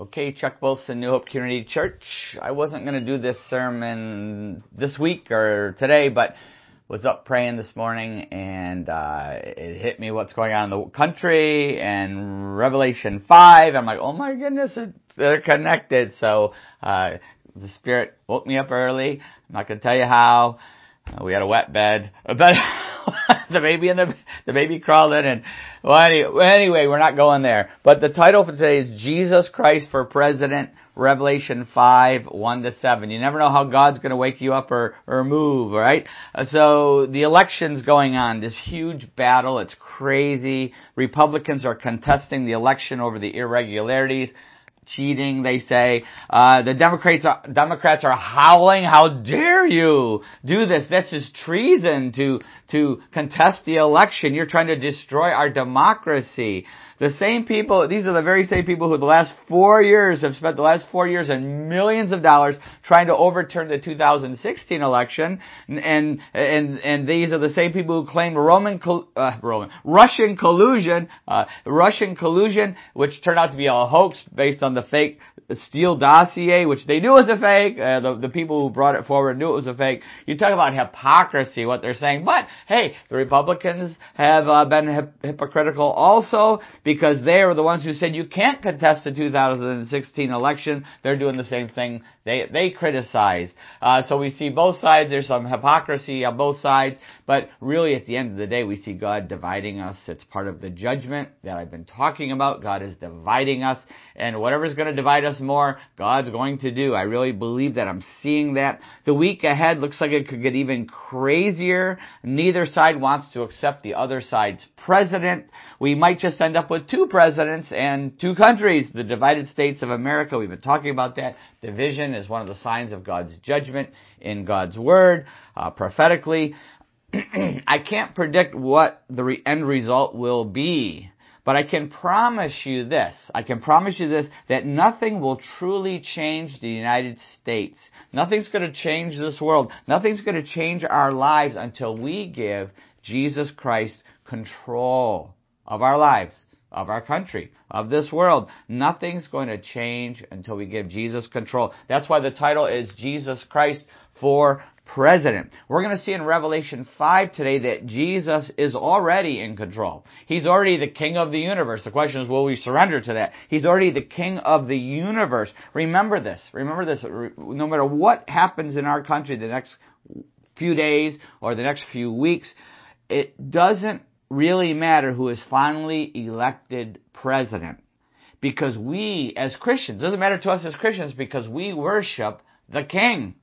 Okay, Chuck Wilson, New Hope Community Church. I wasn't going to do this sermon this week or today, but was up praying this morning and uh, it hit me what's going on in the country and Revelation 5. I'm like, oh my goodness, they're connected. So uh, the Spirit woke me up early. I'm not going to tell you how. Uh, we had a wet bed. But the baby and the the baby crawled in and well anyway, we're not going there. But the title for today is Jesus Christ for President, Revelation 5, 1 to 7. You never know how God's going to wake you up or, or move, right? Uh, so the election's going on, this huge battle. It's crazy. Republicans are contesting the election over the irregularities cheating. They say uh, the Democrats are, Democrats are howling. How dare you do this? That's just treason to to contest the election. You're trying to destroy our democracy. The same people, these are the very same people who the last four years have spent the last four years and millions of dollars trying to overturn the 2016 election, and and and these are the same people who claim Roman uh, Roman Russian collusion, uh, Russian collusion, which turned out to be a hoax based on the fake Steele dossier, which they knew was a fake. Uh, the the people who brought it forward knew it was a fake. You talk about hypocrisy, what they're saying, but hey, the Republicans have uh, been hip- hypocritical also because they are the ones who said you can't contest the 2016 election. They're doing the same thing. They they criticize. Uh, so we see both sides. There's some hypocrisy on both sides, but really at the end of the day, we see God dividing us. It's part of the judgment that I've been talking about. God is dividing us, and whatever's going to divide us more, God's going to do. I really believe that. I'm seeing that. The week ahead looks like it could get even crazier. Neither side wants to accept the other side's president. We might just end up with two presidents and two countries. The divided states of America, we've been talking about that. Division is one of the signs of God's judgment in God's word, uh, prophetically. I can't predict what the re- end result will be. But I can promise you this. I can promise you this, that nothing will truly change the United States. Nothing's going to change this world. Nothing's going to change our lives until we give Jesus Christ control of our lives, of our country, of this world. Nothing's going to change until we give Jesus control. That's why the title is Jesus Christ for President. We're going to see in Revelation 5 today that Jesus is already in control. He's already the King of the universe. The question is, will we surrender to that? He's already the King of the universe. Remember this. Remember this. No matter what happens in our country the next few days or the next few weeks, it doesn't really matter who is finally elected president. Because we, as Christians, doesn't matter to us as Christians because we worship the King.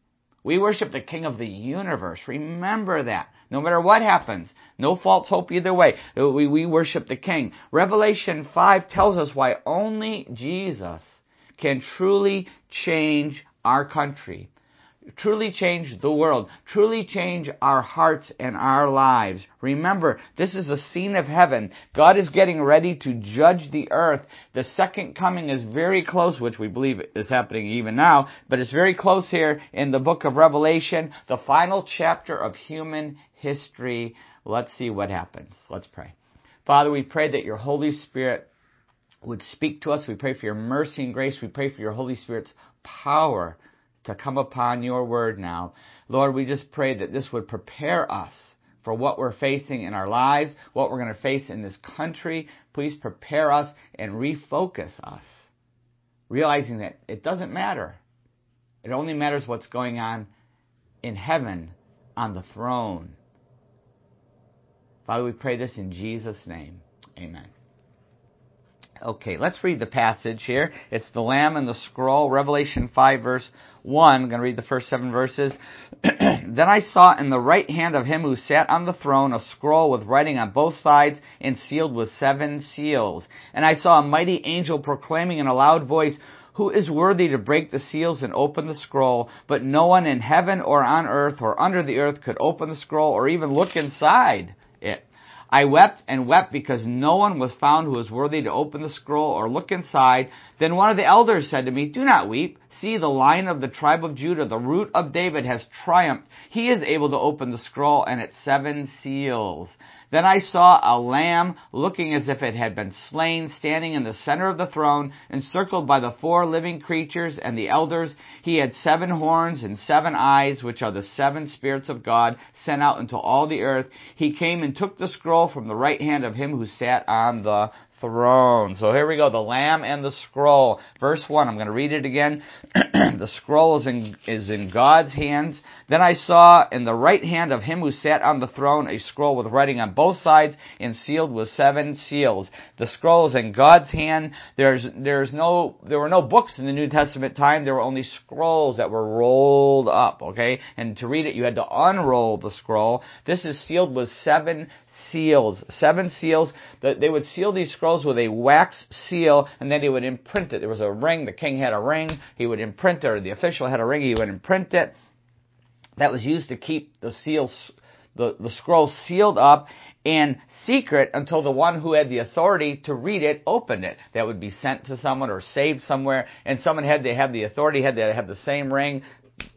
We worship the King of the universe. Remember that. No matter what happens, no false hope either way. We, we worship the King. Revelation 5 tells us why only Jesus can truly change our country truly change the world, truly change our hearts and our lives. Remember, this is a scene of heaven. God is getting ready to judge the earth. The second coming is very close, which we believe is happening even now, but it's very close here in the book of Revelation, the final chapter of human history. Let's see what happens. Let's pray. Father, we pray that your Holy Spirit would speak to us. We pray for your mercy and grace. We pray for your Holy Spirit's power to come upon your word now. Lord, we just pray that this would prepare us for what we're facing in our lives, what we're going to face in this country. Please prepare us and refocus us, realizing that it doesn't matter. It only matters what's going on in heaven on the throne. Father, we pray this in Jesus' name. Amen. Okay, let's read the passage here. It's the Lamb and the scroll, Revelation 5 verse 1. I'm going to read the first seven verses. then I saw in the right hand of him who sat on the throne a scroll with writing on both sides and sealed with seven seals. And I saw a mighty angel proclaiming in a loud voice, who is worthy to break the seals and open the scroll? But no one in heaven or on earth or under the earth could open the scroll or even look inside it. I wept and wept because no one was found who was worthy to open the scroll or look inside. Then one of the elders said to me, Do not weep. See, the lion of the tribe of Judah, the root of David, has triumphed. He is able to open the scroll and its seven seals. Then I saw a lamb looking as if it had been slain, standing in the center of the throne, encircled by the four living creatures and the elders. He had seven horns and seven eyes, which are the seven spirits of God sent out into all the earth. He came and took the scroll from the right hand of him who sat on the throne. So here we go, the lamb and the scroll. Verse 1, I'm going to read it again. the scroll is in, is in God's hands. Then I saw in the right hand of him who sat on the throne a scroll with writing on both sides and sealed with seven seals. The scroll is in God's hand. There's, there's no, there were no books in the New Testament time. There were only scrolls that were rolled up, okay? And to read it, you had to unroll the scroll. This is sealed with seven seals, seven seals. That They would seal these scrolls with a wax seal, and then he would imprint it. There was a ring. The king had a ring. He would imprint it, or the official had a ring. He would imprint it. That was used to keep the seals, the, the scroll sealed up and secret until the one who had the authority to read it opened it. That would be sent to someone or saved somewhere, and someone had to have the authority, had to have the same ring,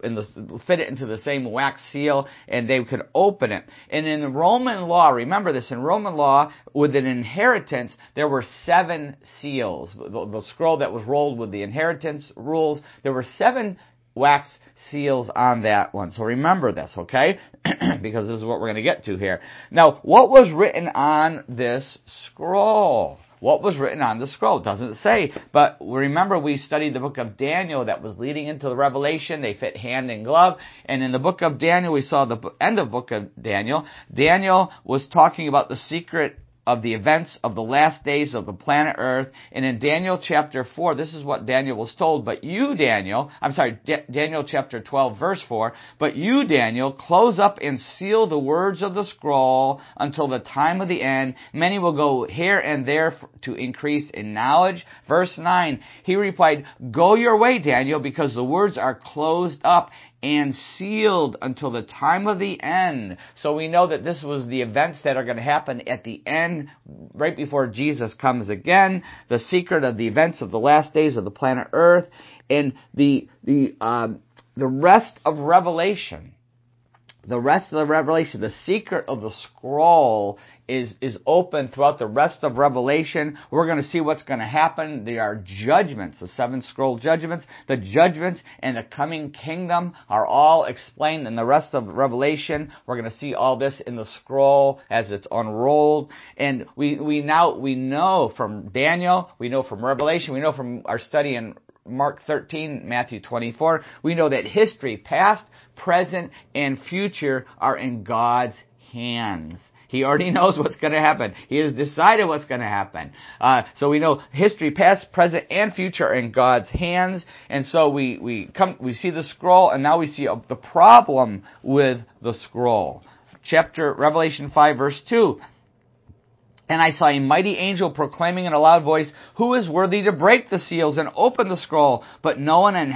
in the, fit it into the same wax seal and they could open it. And in Roman law, remember this, in Roman law, with an inheritance, there were seven seals. The, the scroll that was rolled with the inheritance rules, there were seven wax seals on that one. So remember this, okay? because this is what we're going to get to here. Now, what was written on this scroll? what was written on the scroll. Doesn't say. But remember, we studied the book of Daniel that was leading into the Revelation. They fit hand in glove. And in the book of Daniel, we saw the end of book of Daniel. Daniel was talking about the secret of the events of the last days of the planet Earth. And in Daniel chapter 4, this is what Daniel was told. But you, Daniel, I'm sorry, D- Daniel chapter 12 verse 4, but you, Daniel, close up and seal the words of the scroll until the time of the end. Many will go here and there to increase in knowledge. Verse 9, he replied, Go your way, Daniel, because the words are closed up and sealed until the time of the end. So we know that this was the events that are going to happen at the end, right before Jesus comes again, the secret of the events of the last days of the planet Earth, and the, the, um, the rest of Revelation the rest of the revelation, the secret of the scroll is, is open throughout the rest of Revelation. We're going to see what's going to happen. There are judgments, the seven scroll judgments. The judgments and the coming kingdom are all explained in the rest of Revelation. We're going to see all this in the scroll as it's unrolled. And we, we now, we know from Daniel, we know from Revelation, we know from our study in Mark 13, Matthew 24, we know that history, past, present, and future are in God's hands. He already knows what's going to happen. He has decided what's going to happen. Uh, so we know history, past, present, and future are in God's hands. And so we, we come, we see the scroll, and now we see the problem with the scroll. Chapter, Revelation 5 verse 2. And I saw a mighty angel proclaiming in a loud voice, Who is worthy to break the seals and open the scroll? But no one in,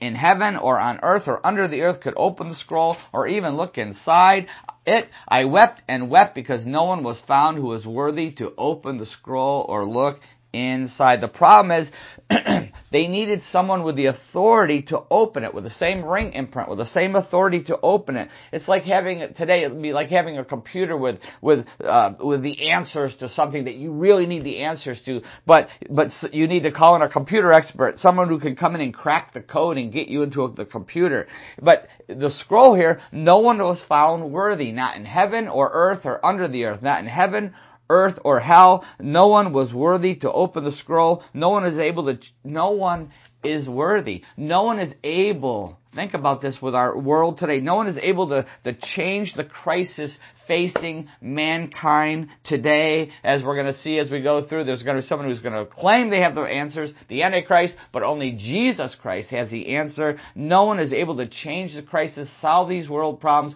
in heaven or on earth or under the earth could open the scroll or even look inside it. I wept and wept because no one was found who was worthy to open the scroll or look inside. The problem is they needed someone with the authority to open it, with the same ring imprint, with the same authority to open it. It's like having today. It would be like having a computer with with uh, with the answers to something that you really need the answers to, but but you need to call in a computer expert, someone who can come in and crack the code and get you into the computer. But the scroll here, no one was found worthy, not in heaven or earth or under the earth, not in heaven earth or hell. No one was worthy to open the scroll. No one is able to, no one is worthy. No one is able, think about this with our world today, no one is able to, to change the crisis facing mankind today, as we're going to see as we go through. There's going to be someone who's going to claim they have the answers, the Antichrist, but only Jesus Christ has the answer. No one is able to change the crisis, solve these world problems,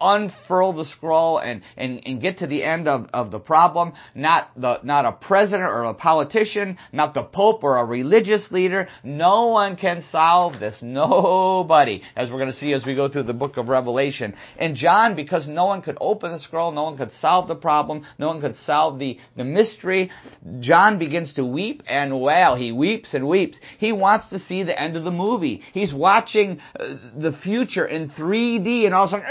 unfurl the scroll, and, and, and get to the end of, of the problem. Not the, not a president or a politician, not the Pope or a religious leader, No one can solve this. Nobody, as we're going to see as we go through the book of Revelation. And John, because no one could open the scroll, no one could solve the problem, no one could solve the, the mystery, John begins to weep and wail. He weeps and weeps. He wants to see the end of the movie. He's watching uh, the future in 3D and all of a sudden,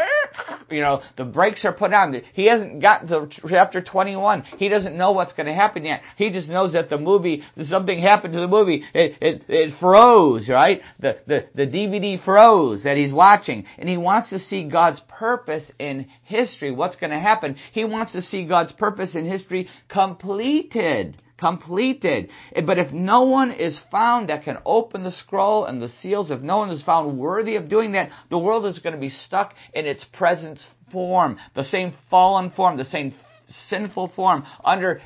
you know, the brakes are put on. He hasn't gotten to chapter 21. He doesn't know what's going to happen yet. He just knows that the movie, something happened to the movie. It, it, it froze, right? The, the, the DVD froze that he's watching. And he wants to see God's purpose in history. What's going to happen? He wants to see God's purpose in history completed completed. But if no one is found that can open the scroll and the seals, if no one is found worthy of doing that, the world is going to be stuck in its present form, the same fallen form, the same sinful form, under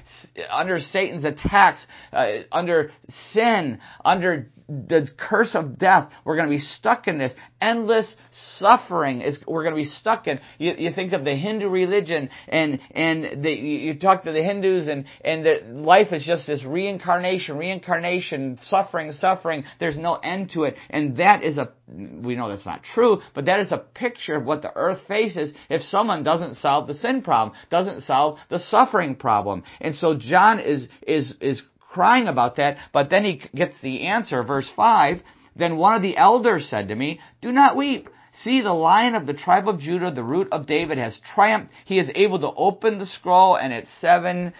under Satan's attacks, uh, under sin, under the curse of death. We're going to be stuck in this endless suffering. Is we're going to be stuck in. You, you think of the Hindu religion, and and the, you talk to the Hindus, and and the life is just this reincarnation, reincarnation, suffering, suffering. There's no end to it, and that is a we know that's not true, but that is a picture of what the earth faces if someone doesn't solve the sin problem, doesn't solve the suffering problem. And so John is is is crying about that, but then he gets the answer, verse 5. Then one of the elders said to me, Do not weep. See, the lion of the tribe of Judah, the root of David, has triumphed. He is able to open the scroll and its seven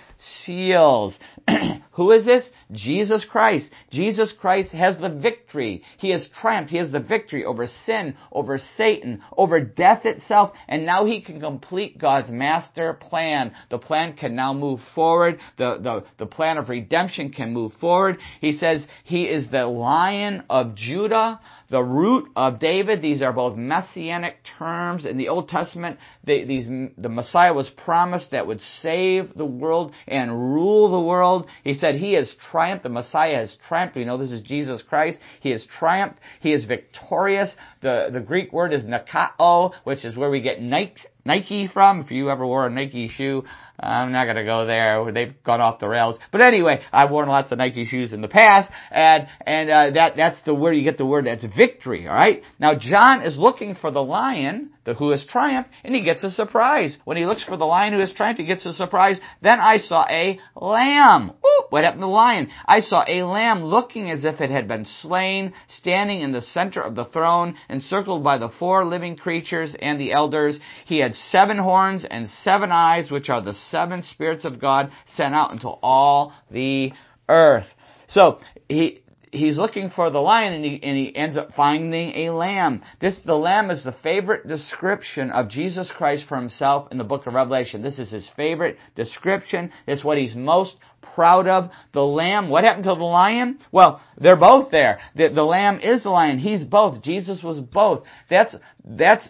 seals. Who is this? Jesus Christ. Jesus Christ has the victory. He has triumphed. He has the victory over sin, over Satan, over death itself, and now he can complete God's master plan. The plan can now move forward. The, the, the plan of redemption can move forward. He says he is the lion of Judah the root of David. These are both messianic terms. In the Old Testament, they, these, the Messiah was promised that would save the world and rule the world. He said he has triumphed. The Messiah has triumphed. We know this is Jesus Christ. He has triumphed. He is victorious. The, the Greek word is nikao, which is where we get Nike, Nike from. If you ever wore a Nike shoe, I'm not gonna go there. They've gone off the rails. But anyway, I've worn lots of Nike shoes in the past, and and uh, that that's the word you get the word that's victory. All right. Now John is looking for the lion, the who has triumphed, and he gets a surprise. When he looks for the lion who has triumphed, he gets a surprise. Then I saw a lamb. Ooh, what happened to the lion? I saw a lamb looking as if it had been slain, standing in the center of the throne, encircled by the four living creatures and the elders. He had seven horns and seven eyes, which are the seven spirits of God sent out into all the earth. So he he's looking for the lion and he, and he ends up finding a lamb. This the lamb is the favorite description of Jesus Christ for himself in the book of Revelation. This is his favorite description. It's what he's most proud of. The lamb, what happened to the lion? Well, they're both there. The, the lamb is the lion. He's both. Jesus was both. That's that's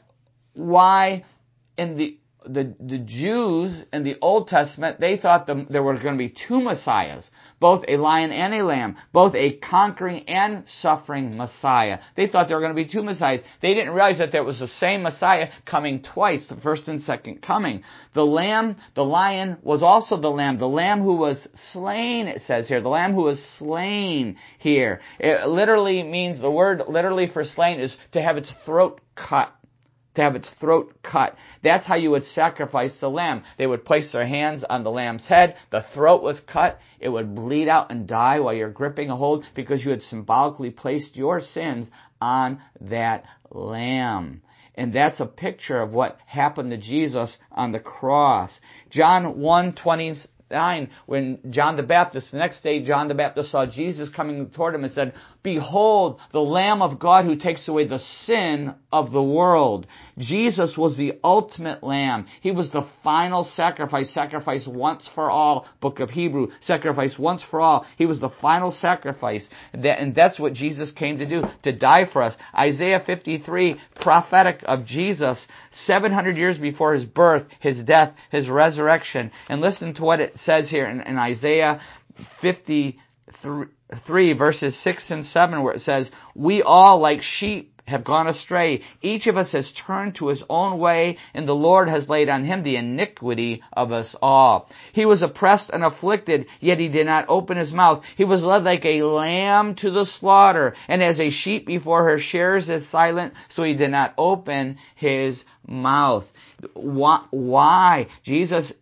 why in the the, the Jews in the Old Testament, they thought the, there were going to be two Messiahs, both a lion and a lamb, both a conquering and suffering Messiah. They thought there were going to be two Messiahs. They didn't realize that there was the same Messiah coming twice, the first and second coming. The lamb, the lion was also the lamb, the lamb who was slain, it says here, the lamb who was slain here. It literally means, the word literally for slain is to have its throat cut to have its throat cut. That's how you would sacrifice the lamb. They would place their hands on the lamb's head, the throat was cut, it would bleed out and die while you're gripping a hold because you had symbolically placed your sins on that lamb. And that's a picture of what happened to Jesus on the cross. John 1 20, 9, when John the Baptist, the next day, John the Baptist saw Jesus coming toward him and said, Behold, the Lamb of God who takes away the sin of the world. Jesus was the ultimate Lamb. He was the final sacrifice, sacrifice once for all, book of Hebrew, sacrifice once for all. He was the final sacrifice. And that's what Jesus came to do, to die for us. Isaiah 53, prophetic of Jesus, 700 years before his birth, his death, his resurrection. And listen to what it says here in, in Isaiah 53, verses 6 and 7, where it says, We all, like sheep, have gone astray. Each of us has turned to his own way, and the Lord has laid on him the iniquity of us all. He was oppressed and afflicted, yet he did not open his mouth. He was led like a lamb to the slaughter, and as a sheep before her shears is silent, so he did not open his mouth. Why? Jesus,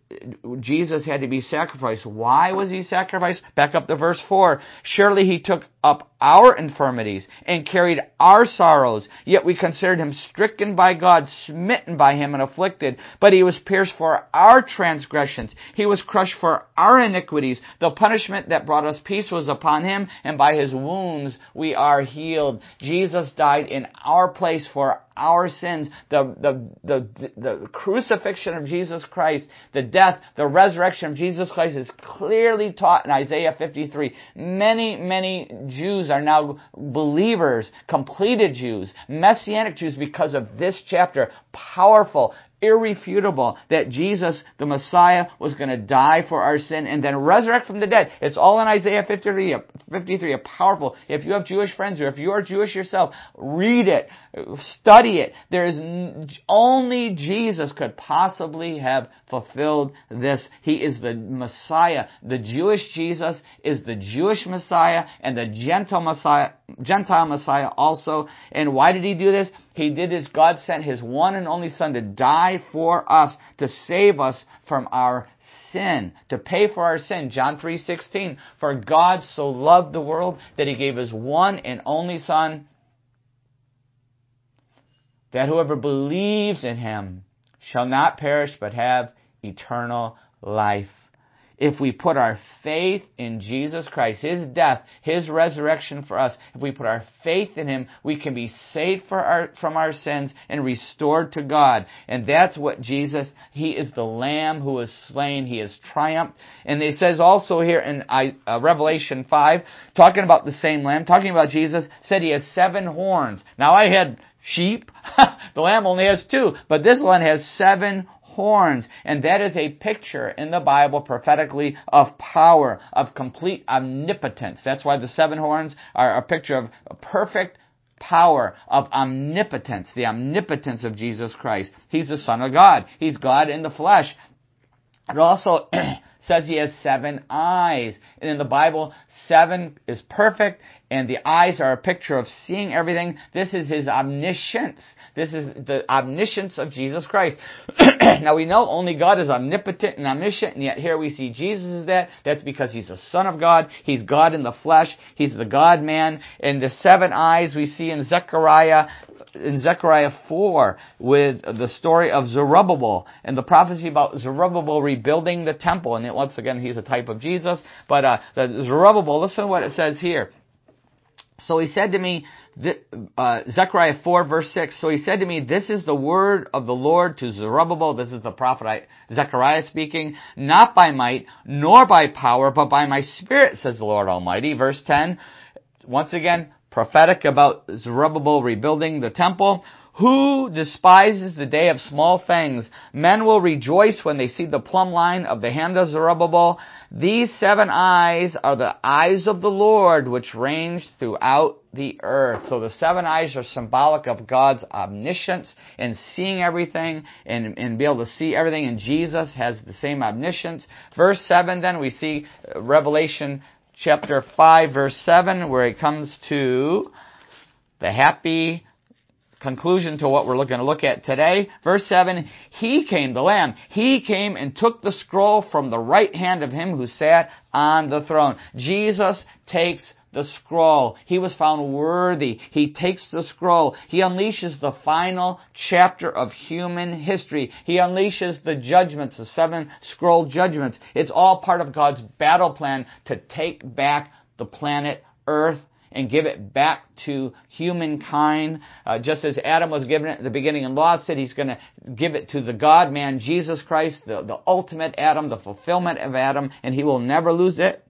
Jesus had to be sacrificed. Why was he sacrificed? Back up to verse 4. Surely he took up our infirmities and carried our sorrows, yet we considered him stricken by God, smitten by him and afflicted. But he was pierced for our transgressions. He was crushed for our iniquities. The punishment that brought us peace was upon him, and by his wounds we are healed. Jesus died in our place for our sins. The, the, the, the crucifixion of Jesus Christ, the death, the resurrection of Jesus Christ is clearly taught in Isaiah 53. Many, many Jews are now believers, completed Jews, Messianic Jews because of this chapter. Powerful, irrefutable that Jesus, the Messiah, was going to die for our sin and then resurrect from the dead. It's all in Isaiah 53, 53, a powerful. If you have Jewish friends or if you are Jewish yourself, read it, study it. There is only Jesus could possibly have fulfilled this. He is the Messiah. The Jewish Jesus is the Jewish Messiah and the Gentile Messiah, Gentile Messiah also. And why did he do this? He did this. God sent his one and only son to die for us, to save us from our sin, to pay for our sin. John 3:16. For God so loved the world that he gave his one and only son that whoever believes in him shall not perish but have eternal life if we put our faith in Jesus Christ, His death, His resurrection for us, if we put our faith in Him, we can be saved our, from our sins and restored to God. And that's what Jesus, He is the Lamb who was slain. He has triumphed. And it says also here in uh, Revelation 5, talking about the same Lamb, talking about Jesus, said He has seven horns. Now I had sheep. the Lamb only has two, but this one has seven horns. And that is a picture in the Bible prophetically of power, of complete omnipotence. That's why the seven horns are a picture of perfect power of omnipotence, the omnipotence of Jesus Christ. He's the Son of God. He's God in the flesh. It also says he has seven eyes. And in the Bible, seven is perfect, and the eyes are a picture of seeing everything. This is his omniscience. This is the omniscience of Jesus Christ. now we know only God is omnipotent and omniscient, and yet here we see Jesus is that. That's because he's the Son of God. He's God in the flesh. He's the God man. And the seven eyes we see in Zechariah in Zechariah 4 with the story of Zerubbabel and the prophecy about Zerubbabel rebuilding the temple. And once again, he's a type of Jesus. But uh, Zerubbabel, listen to what it says here. So he said to me, uh, Zechariah 4 verse 6, so he said to me, this is the word of the Lord to Zerubbabel, this is the prophet Zechariah speaking, not by might, nor by power, but by my spirit, says the Lord Almighty. Verse 10, once again, prophetic about Zerubbabel rebuilding the temple. Who despises the day of small things? Men will rejoice when they see the plumb line of the hand of Zerubbabel. These seven eyes are the eyes of the Lord which range throughout the earth. So the seven eyes are symbolic of God's omniscience and seeing everything and, and be able to see everything. And Jesus has the same omniscience. Verse 7 then we see Revelation chapter 5 verse 7 where it comes to the happy conclusion to what we're going to look at today. Verse 7, He came, the Lamb, He came and took the scroll from the right hand of Him who sat on the throne. Jesus takes the scroll. He was found worthy. He takes the scroll. He unleashes the final chapter of human history. He unleashes the judgments, the seven scroll judgments. It's all part of God's battle plan to take back the planet Earth and give it back to humankind. Uh, just as Adam was given it at the beginning and lost it, he's going to give it to the God man, Jesus Christ, the, the ultimate Adam, the fulfillment of Adam, and he will never lose it.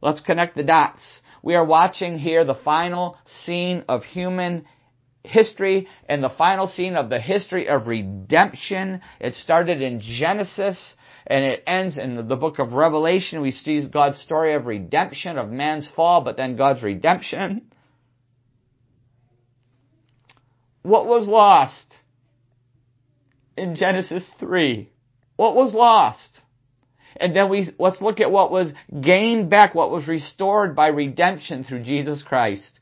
Let's connect the dots. We are watching here the final scene of human history and the final scene of the history of redemption. It started in Genesis and it ends in the book of Revelation. We see God's story of redemption, of man's fall, but then God's redemption. what was lost in Genesis 3? What was lost? And then we, let's look at what was gained back, what was restored by redemption through Jesus Christ.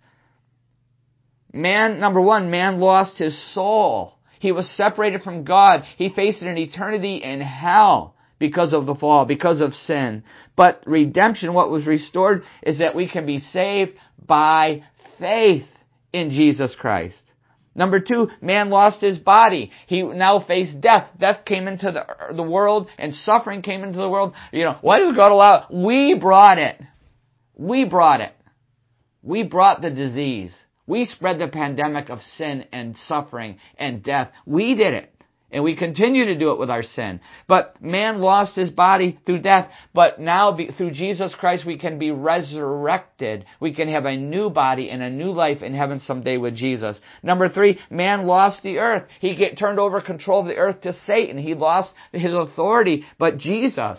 Man, number one, man lost his soul. He was separated from God. He faced an eternity in hell because of the fall, because of sin. But redemption, what was restored, is that we can be saved by faith in Jesus Christ. Number two, man lost his body. He now faced death. Death came into the, the world and suffering came into the world. You know, why does God allow? We brought it. We brought it. We brought the disease. We spread the pandemic of sin and suffering and death. We did it. And we continue to do it with our sin. But man lost his body through death, but now be, through Jesus Christ we can be resurrected. We can have a new body and a new life in heaven someday with Jesus. Number three, man lost the earth. He get, turned over control of the earth to Satan. He lost his authority, but Jesus,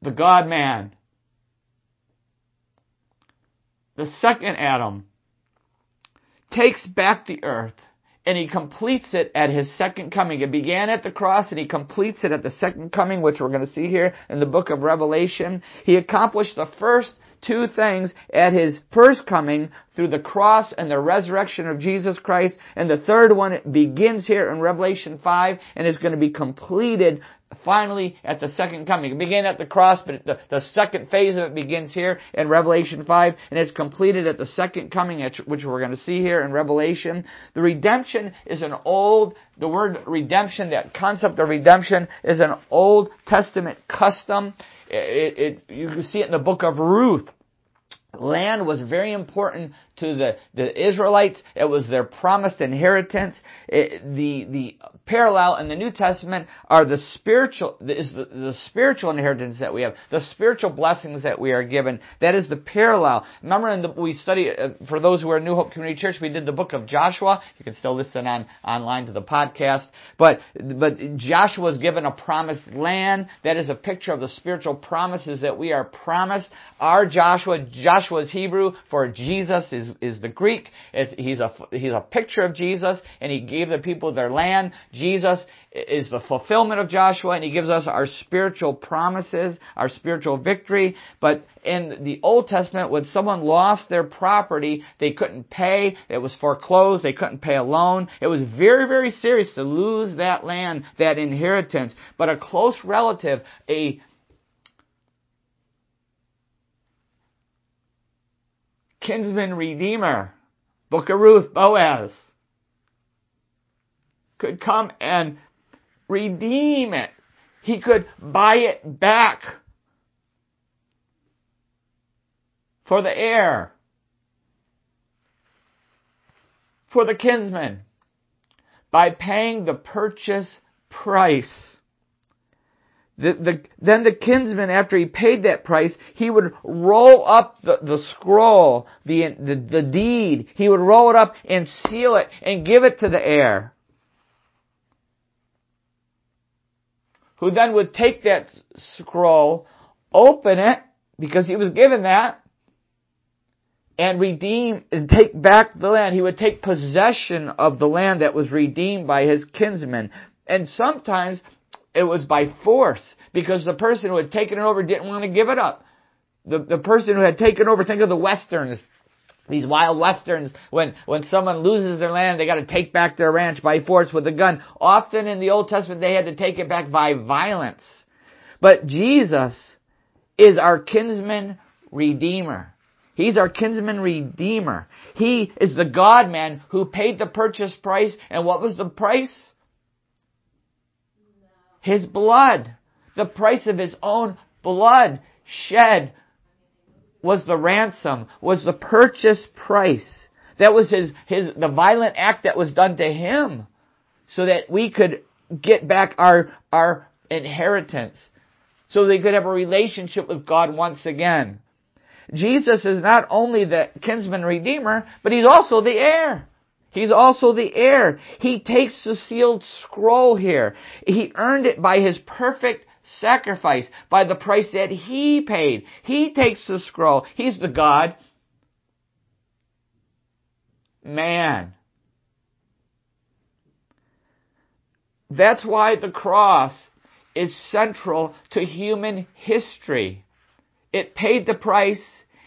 the God man, the second Adam, takes back the earth and he completes it at his second coming. It began at the cross and he completes it at the second coming, which we're going to see here in the book of Revelation. He accomplished the first two things at his first coming through the cross and the resurrection of Jesus Christ. And the third one begins here in Revelation 5 and is going to be completed finally at the second coming. It began at the cross, but the, the second phase of it begins here in Revelation 5, and it's completed at the second coming, which we're going to see here in Revelation. The redemption is an old, the word redemption, that concept of redemption is an Old Testament custom. It, it, you see it in the book of Ruth. Land was very important to the, the Israelites. It was their promised inheritance. It, the, the parallel in the New Testament are the spiritual, is the, the spiritual inheritance that we have, the spiritual blessings that we are given. That is the parallel. Remember in the, we study, uh, for those who are New Hope Community Church, we did the book of Joshua. You can still listen on, online to the podcast. But, but Joshua was given a promised land. That is a picture of the spiritual promises that we are promised. Our Joshua, Joshua is Hebrew for Jesus is is, is the Greek. It's, he's a, he's a picture of Jesus and he gave the people their land. Jesus is the fulfillment of Joshua and he gives us our spiritual promises, our spiritual victory. But in the Old Testament, when someone lost their property, they couldn't pay. It was foreclosed. They couldn't pay a loan. It was very, very serious to lose that land, that inheritance. But a close relative, a kinsman redeemer, Book of Ruth, Boaz, could come and redeem it. He could buy it back for the heir, for the kinsman, by paying the purchase price. The, the, then the kinsman, after he paid that price, he would roll up the, the scroll, the, the, the deed. He would roll it up and seal it and give it to the heir. Who then would take that scroll, open it, because he was given that, and redeem and take back the land. He would take possession of the land that was redeemed by his kinsmen. And sometimes it was by force because the person who had taken it over didn't want to give it up. The, the person who had taken over, think of the westerns, these wild westerns, when, when someone loses their land, they gotta take back their ranch by force with a gun. Often in the Old Testament, they had to take it back by violence. But Jesus is our kinsman redeemer. He's our kinsman redeemer. He is the God man who paid the purchase price, and what was the price? His blood. The price of His own blood shed was the ransom, was the purchase price. That was His, His, the violent act that was done to Him so that we could get back our, our inheritance. So they could have a relationship with God once again. Jesus is not only the kinsman redeemer, but He's also the heir. He's also the heir. He takes the sealed scroll here. He earned it by his perfect sacrifice, by the price that he paid. He takes the scroll. He's the God man. That's why the cross is central to human history. It paid the price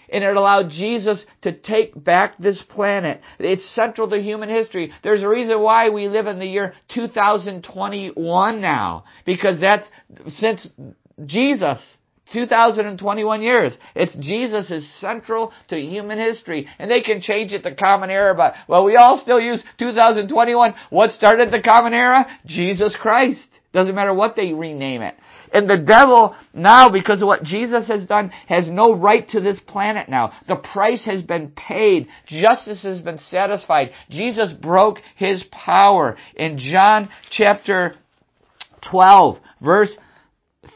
and it allowed Jesus to take back this planet. It's central to human history. There's a reason why we live in the year 2021 now. Because that's since Jesus 2021 years. It's Jesus is central to human history. And they can change it to common era, but, well, we all still use 2021. What started the common era? Jesus Christ. Doesn't matter what they rename it. And the devil now, because of what Jesus has done, has no right to this planet now. The price has been paid. Justice has been satisfied. Jesus broke his power. In John chapter 12, verse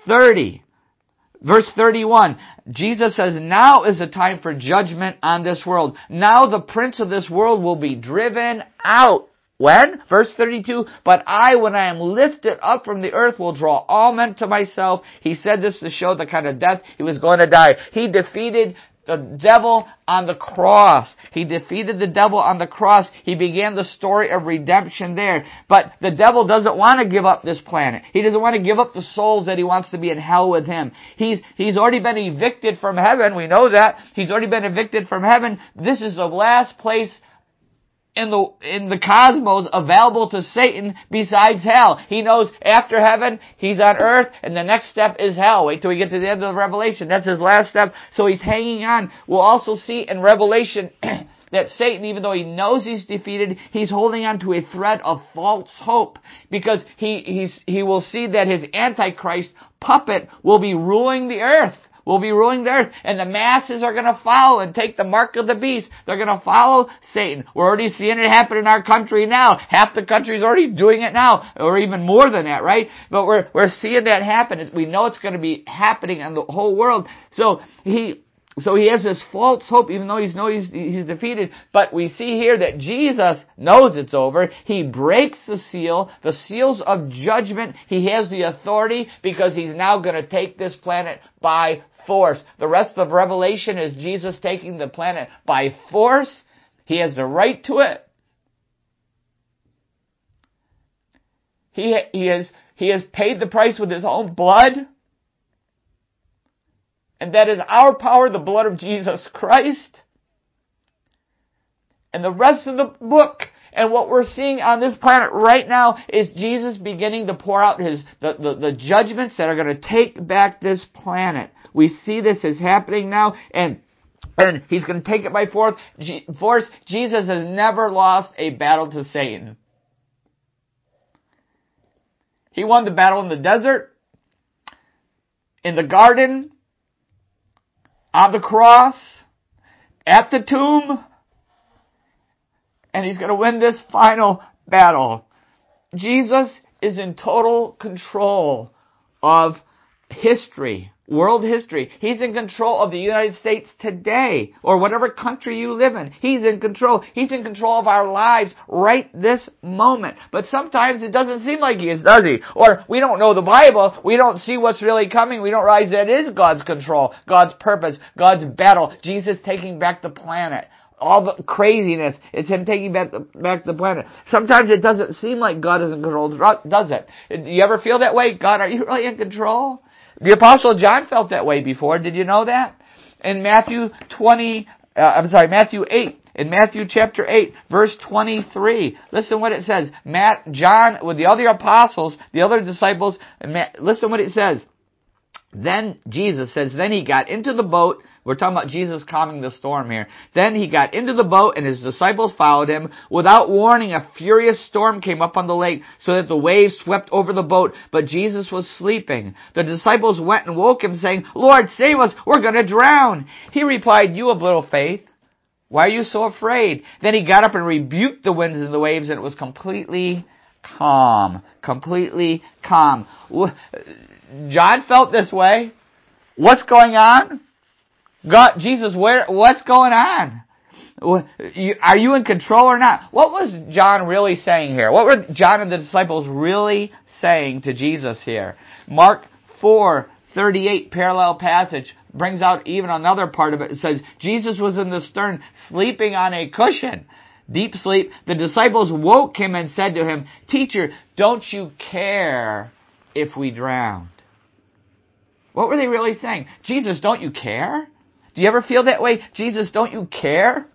30, Verse 31, Jesus says, now is the time for judgment on this world. Now the prince of this world will be driven out. When? Verse 32, but I, when I am lifted up from the earth, will draw all men to myself. He said this to show the kind of death he was going to die. He defeated the devil on the cross. He defeated the devil on the cross. He began the story of redemption there. But the devil doesn't want to give up this planet. He doesn't want to give up the souls that he wants to be in hell with him. He's, he's already been evicted from heaven. We know that. He's already been evicted from heaven. This is the last place in the in the cosmos available to Satan besides hell. He knows after heaven he's on earth and the next step is hell. Wait till we get to the end of the Revelation. That's his last step. So he's hanging on. We'll also see in Revelation that Satan, even though he knows he's defeated, he's holding on to a thread of false hope because he he's he will see that his antichrist puppet will be ruling the earth will be ruling the earth, and the masses are going to follow and take the mark of the beast. They're going to follow Satan. We're already seeing it happen in our country now. Half the country's already doing it now, or even more than that, right? But we're we're seeing that happen. We know it's going to be happening in the whole world. So he so he has this false hope, even though he's he's, he's defeated. But we see here that Jesus knows it's over. He breaks the seal, the seals of judgment. He has the authority because he's now going to take this planet by force. The rest of Revelation is Jesus taking the planet by force. He has the right to it. He, he, has, he has paid the price with his own blood. And that is our power, the blood of Jesus Christ. And the rest of the book and what we're seeing on this planet right now is Jesus beginning to pour out his, the, the, the judgments that are going to take back this planet. We see this is happening now and and he's going to take it by force. Force. Jesus has never lost a battle to Satan. He won the battle in the desert, in the garden, on the cross, at the tomb, and he's going to win this final battle. Jesus is in total control of history world history. He's in control of the United States today, or whatever country you live in. He's in control. He's in control of our lives right this moment. But sometimes it doesn't seem like he is, does he? Or we don't know the Bible. We don't see what's really coming. We don't realize that is God's control, God's purpose, God's battle. Jesus taking back the planet all the craziness. It's him taking back the, back the planet. Sometimes it doesn't seem like God is in control, does it? Do you ever feel that way? God, are you really in control? The apostle John felt that way before. Did you know that? In Matthew 20, uh, I'm sorry, Matthew 8, in Matthew chapter 8, verse 23, listen what it says. Matt, John, with the other apostles, the other disciples, listen what it says. Then Jesus says, then he got into the boat we're talking about Jesus calming the storm here. Then he got into the boat and his disciples followed him. Without warning, a furious storm came up on the lake so that the waves swept over the boat, but Jesus was sleeping. The disciples went and woke him saying, Lord, save us, we're gonna drown. He replied, you have little faith. Why are you so afraid? Then he got up and rebuked the winds and the waves and it was completely calm. Completely calm. John felt this way. What's going on? God, Jesus, where, what's going on? Are you in control or not? What was John really saying here? What were John and the disciples really saying to Jesus here? Mark 4, 38 parallel passage brings out even another part of it. It says, Jesus was in the stern sleeping on a cushion. deep sleep. The disciples woke him and said to him, Teacher, don't you care if we drowned? What were they really saying? Jesus, don't you care? Do you ever feel that way? Jesus, don't you care?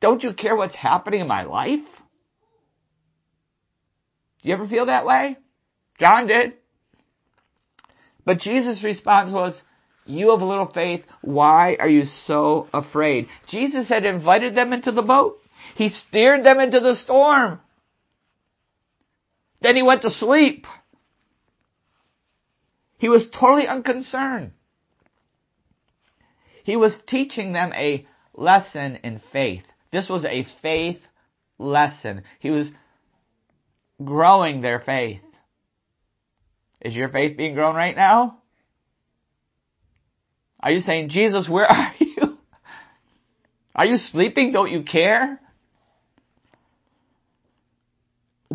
Don't you care what's happening in my life? Do you ever feel that way? John did. But Jesus' response was, You have little faith. Why are you so afraid? Jesus had invited them into the boat. He steered them into the storm. Then he went to sleep. He was totally unconcerned. He was teaching them a lesson in faith. This was a faith lesson. He was growing their faith. Is your faith being grown right now? Are you saying, Jesus, where are you? Are you sleeping? Don't you care?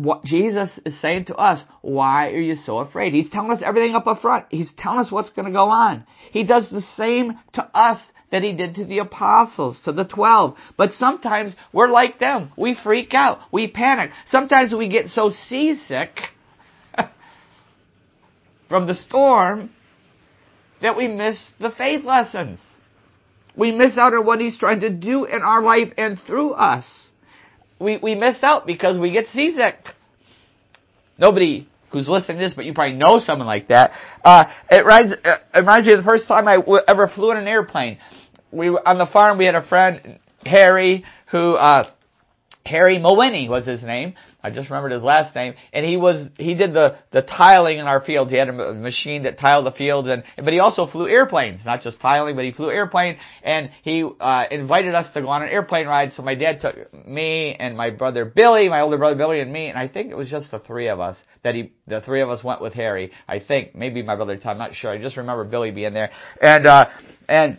What Jesus is saying to us, why are you so afraid? He's telling us everything up front. He's telling us what's going to go on. He does the same to us that he did to the apostles, to the twelve. But sometimes we're like them. We freak out. We panic. Sometimes we get so seasick from the storm that we miss the faith lessons. We miss out on what he's trying to do in our life and through us. We, we miss out because we get seasick. Nobody who's listening to this, but you probably know someone like that. Uh, it, reminds, uh, it reminds me of the first time I w- ever flew in an airplane we on the farm we had a friend Harry who uh Harry Mowini was his name. I just remembered his last name. And he was, he did the, the tiling in our fields. He had a machine that tiled the fields and, but he also flew airplanes, not just tiling, but he flew airplane and he, uh, invited us to go on an airplane ride. So my dad took me and my brother Billy, my older brother Billy and me, and I think it was just the three of us that he, the three of us went with Harry. I think, maybe my brother Tom, not sure. I just remember Billy being there. And, uh, and,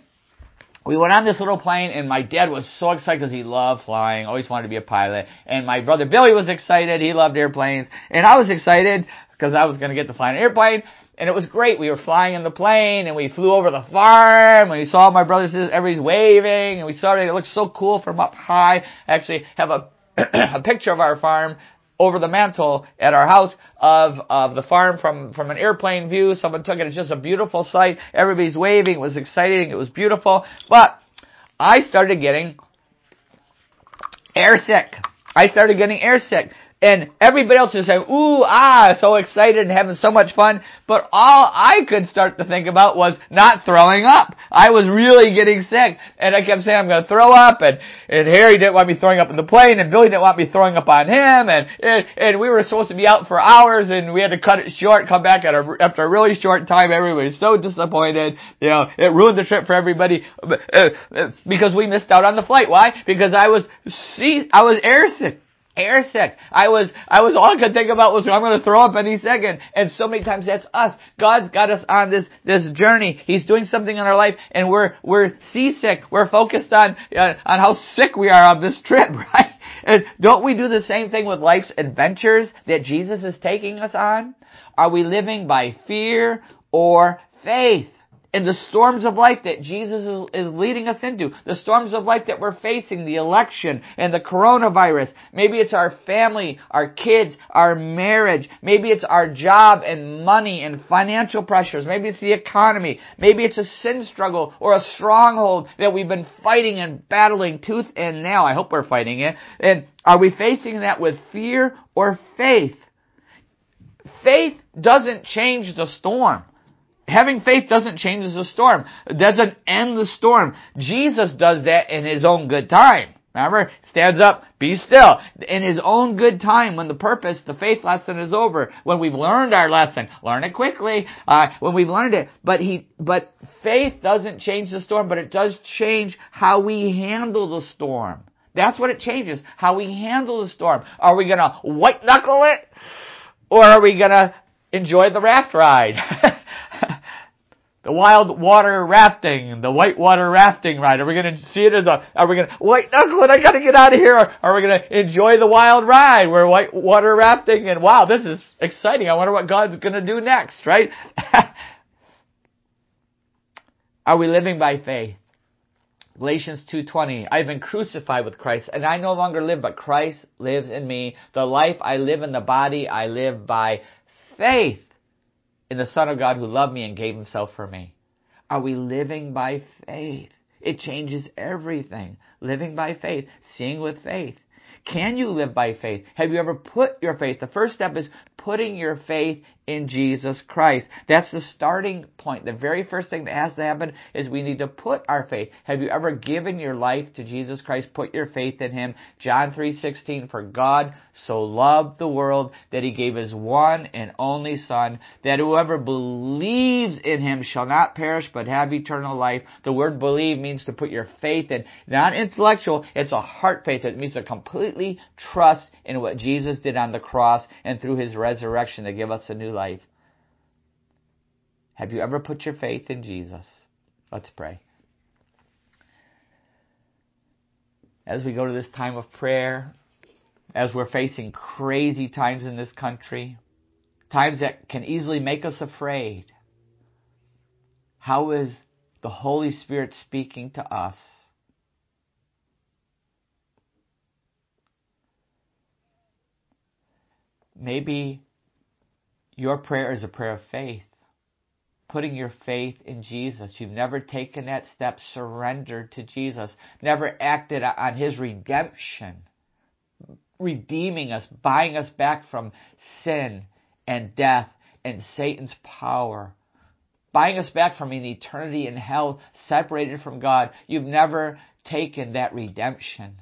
we went on this little plane and my dad was so excited because he loved flying, always wanted to be a pilot. And my brother Billy was excited, he loved airplanes. And I was excited because I was going to get to fly an airplane. And it was great. We were flying in the plane and we flew over the farm and we saw my brothers, everybody's waving and we saw it. It looked so cool from up high. I actually have a, a picture of our farm over the mantle at our house of, of the farm from, from an airplane view. Someone took it. It's just a beautiful sight. Everybody's waving. It was exciting. It was beautiful. But I started getting airsick. I started getting airsick. And everybody else is saying, ooh, ah, so excited and having so much fun. But all I could start to think about was not throwing up. I was really getting sick. And I kept saying, I'm going to throw up. And, and Harry didn't want me throwing up in the plane. And Billy didn't want me throwing up on him. And, and, and we were supposed to be out for hours and we had to cut it short, come back at a, after a really short time. Everybody was so disappointed. You know, it ruined the trip for everybody uh, uh, because we missed out on the flight. Why? Because I was, see, I was airsick air sick. I was, I was, all I could think about was I'm going to throw up any second. And so many times that's us. God's got us on this, this journey. He's doing something in our life and we're, we're seasick. We're focused on, uh, on how sick we are on this trip, right? And don't we do the same thing with life's adventures that Jesus is taking us on? Are we living by fear or faith? And the storms of life that Jesus is, is, leading us into, the storms of life that we're facing, the election and the coronavirus. Maybe it's our family, our kids, our marriage. Maybe it's our job and money and financial pressures. Maybe it's the economy. Maybe it's a sin struggle or a stronghold that we've been fighting and battling tooth and nail. I hope we're fighting it. And are we facing that with fear or faith? Faith doesn't change the storm. Having faith doesn't change the storm. It doesn't end the storm. Jesus does that in His own good time. Remember? Stands up, be still. In His own good time, when the purpose, the faith lesson is over, when we've learned our lesson, learn it quickly, uh, when we've learned it. But He, but faith doesn't change the storm, but it does change how we handle the storm. That's what it changes. How we handle the storm. Are we gonna white knuckle it? Or are we gonna enjoy the raft ride? the wild water rafting, the white water rafting ride. Are we going to see it as a, are we going to, white knuckle I got to get out of here. Or are we going to enjoy the wild ride? We're white water rafting and wow, this is exciting. I wonder what God's going to do next, right? are we living by faith? Galatians 2:20 I've been crucified with Christ and I no longer live but Christ lives in me. The life I live in the body I live by faith in the Son of God who loved me and gave himself for me. Are we living by faith? It changes everything. Living by faith, seeing with faith. Can you live by faith? Have you ever put your faith? The first step is putting your faith in Jesus Christ. That's the starting point. The very first thing that has to happen is we need to put our faith. Have you ever given your life to Jesus Christ? Put your faith in Him. John 3:16 For God so loved the world that He gave His one and only Son that whoever believes in Him shall not perish but have eternal life. The word believe means to put your faith in, not intellectual. It's a heart faith. It means to completely trust in what Jesus did on the cross and through His resurrection resurrection to give us a new life. Have you ever put your faith in Jesus? Let's pray. As we go to this time of prayer, as we're facing crazy times in this country, times that can easily make us afraid, how is the Holy Spirit speaking to us? Maybe your prayer is a prayer of faith, putting your faith in Jesus. You've never taken that step, surrendered to Jesus, never acted on His redemption, redeeming us, buying us back from sin and death and Satan's power buying us back from an eternity in hell, separated from God. You've never taken that redemption.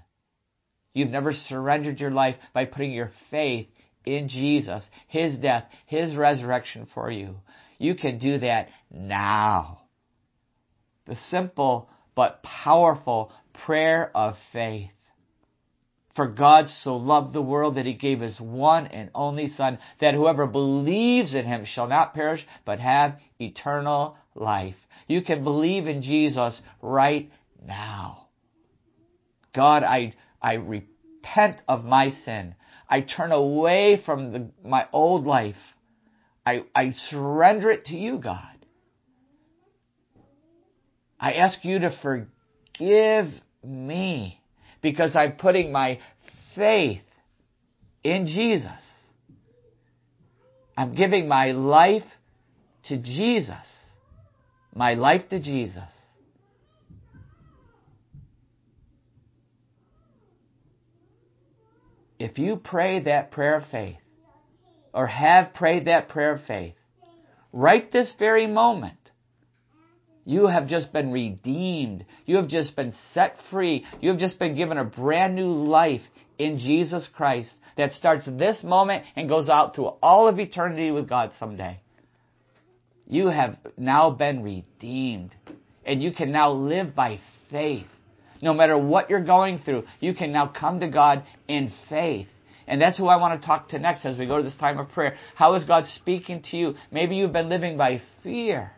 You've never surrendered your life by putting your faith in Jesus, His death, His resurrection for you. You can do that now. The simple but powerful prayer of faith. For God so loved the world that he gave his one and only Son, that whoever believes in him shall not perish, but have eternal life. You can believe in Jesus right now. God, I, I repent of my sin. I turn away from the, my old life. I, I surrender it to you, God. I ask you to forgive me because I'm putting my faith in Jesus. I'm giving my life to Jesus. My life to Jesus. If you pray that prayer of faith, or have prayed that prayer of faith, right this very moment, you have just been redeemed. You have just been set free. You have just been given a brand new life in Jesus Christ that starts this moment and goes out through all of eternity with God someday. You have now been redeemed and you can now live by faith no matter what you're going through, you can now come to God in faith. And that's who I want to talk to next as we go to this time of prayer. How is God speaking to you? Maybe you've been living by fear.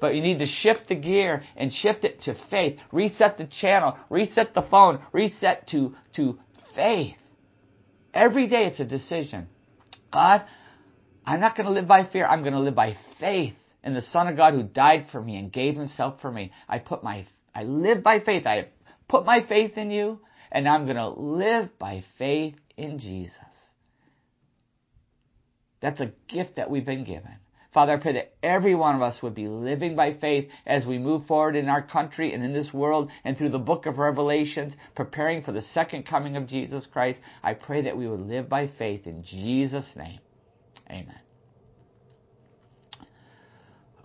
But you need to shift the gear and shift it to faith. Reset the channel. Reset the phone. Reset to, to faith. Every day it's a decision. God, I'm not going to live by fear. I'm going to live by faith in the Son of God who died for me and gave himself for me. I put my, I live by faith. I put my faith in you, and I'm going to live by faith in Jesus. That's a gift that we've been given. Father, I pray that every one of us would be living by faith as we move forward in our country and in this world and through the book of Revelations, preparing for the second coming of Jesus Christ. I pray that we would live by faith in Jesus' name. Amen.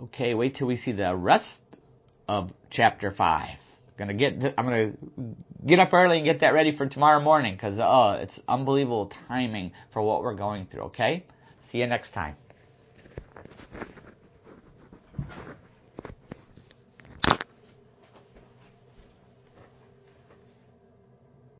Okay, wait till we see the rest of chapter 5 gonna get i'm gonna get up early and get that ready for tomorrow morning because oh uh, it's unbelievable timing for what we're going through okay? See you next time